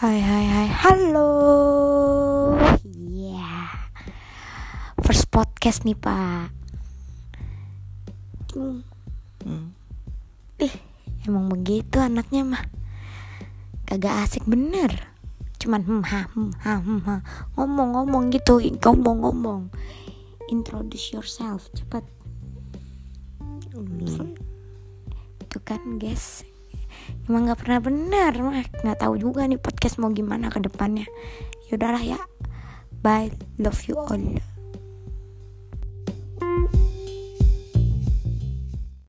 Hai hai hai. Halo. Iya yeah. First podcast nih pak. Hmm. Ih Emang begitu anaknya mah. Kagak asik bener. Cuman hmm ha hmm ha hmm ha. Ngomong-ngomong gitu Ngomong-ngomong. Introduce yourself Cepat. Hmm. Itu kan guys emang nggak pernah benar mah nggak tahu juga nih podcast mau gimana ke depannya. Yaudahlah ya. Bye. Love you all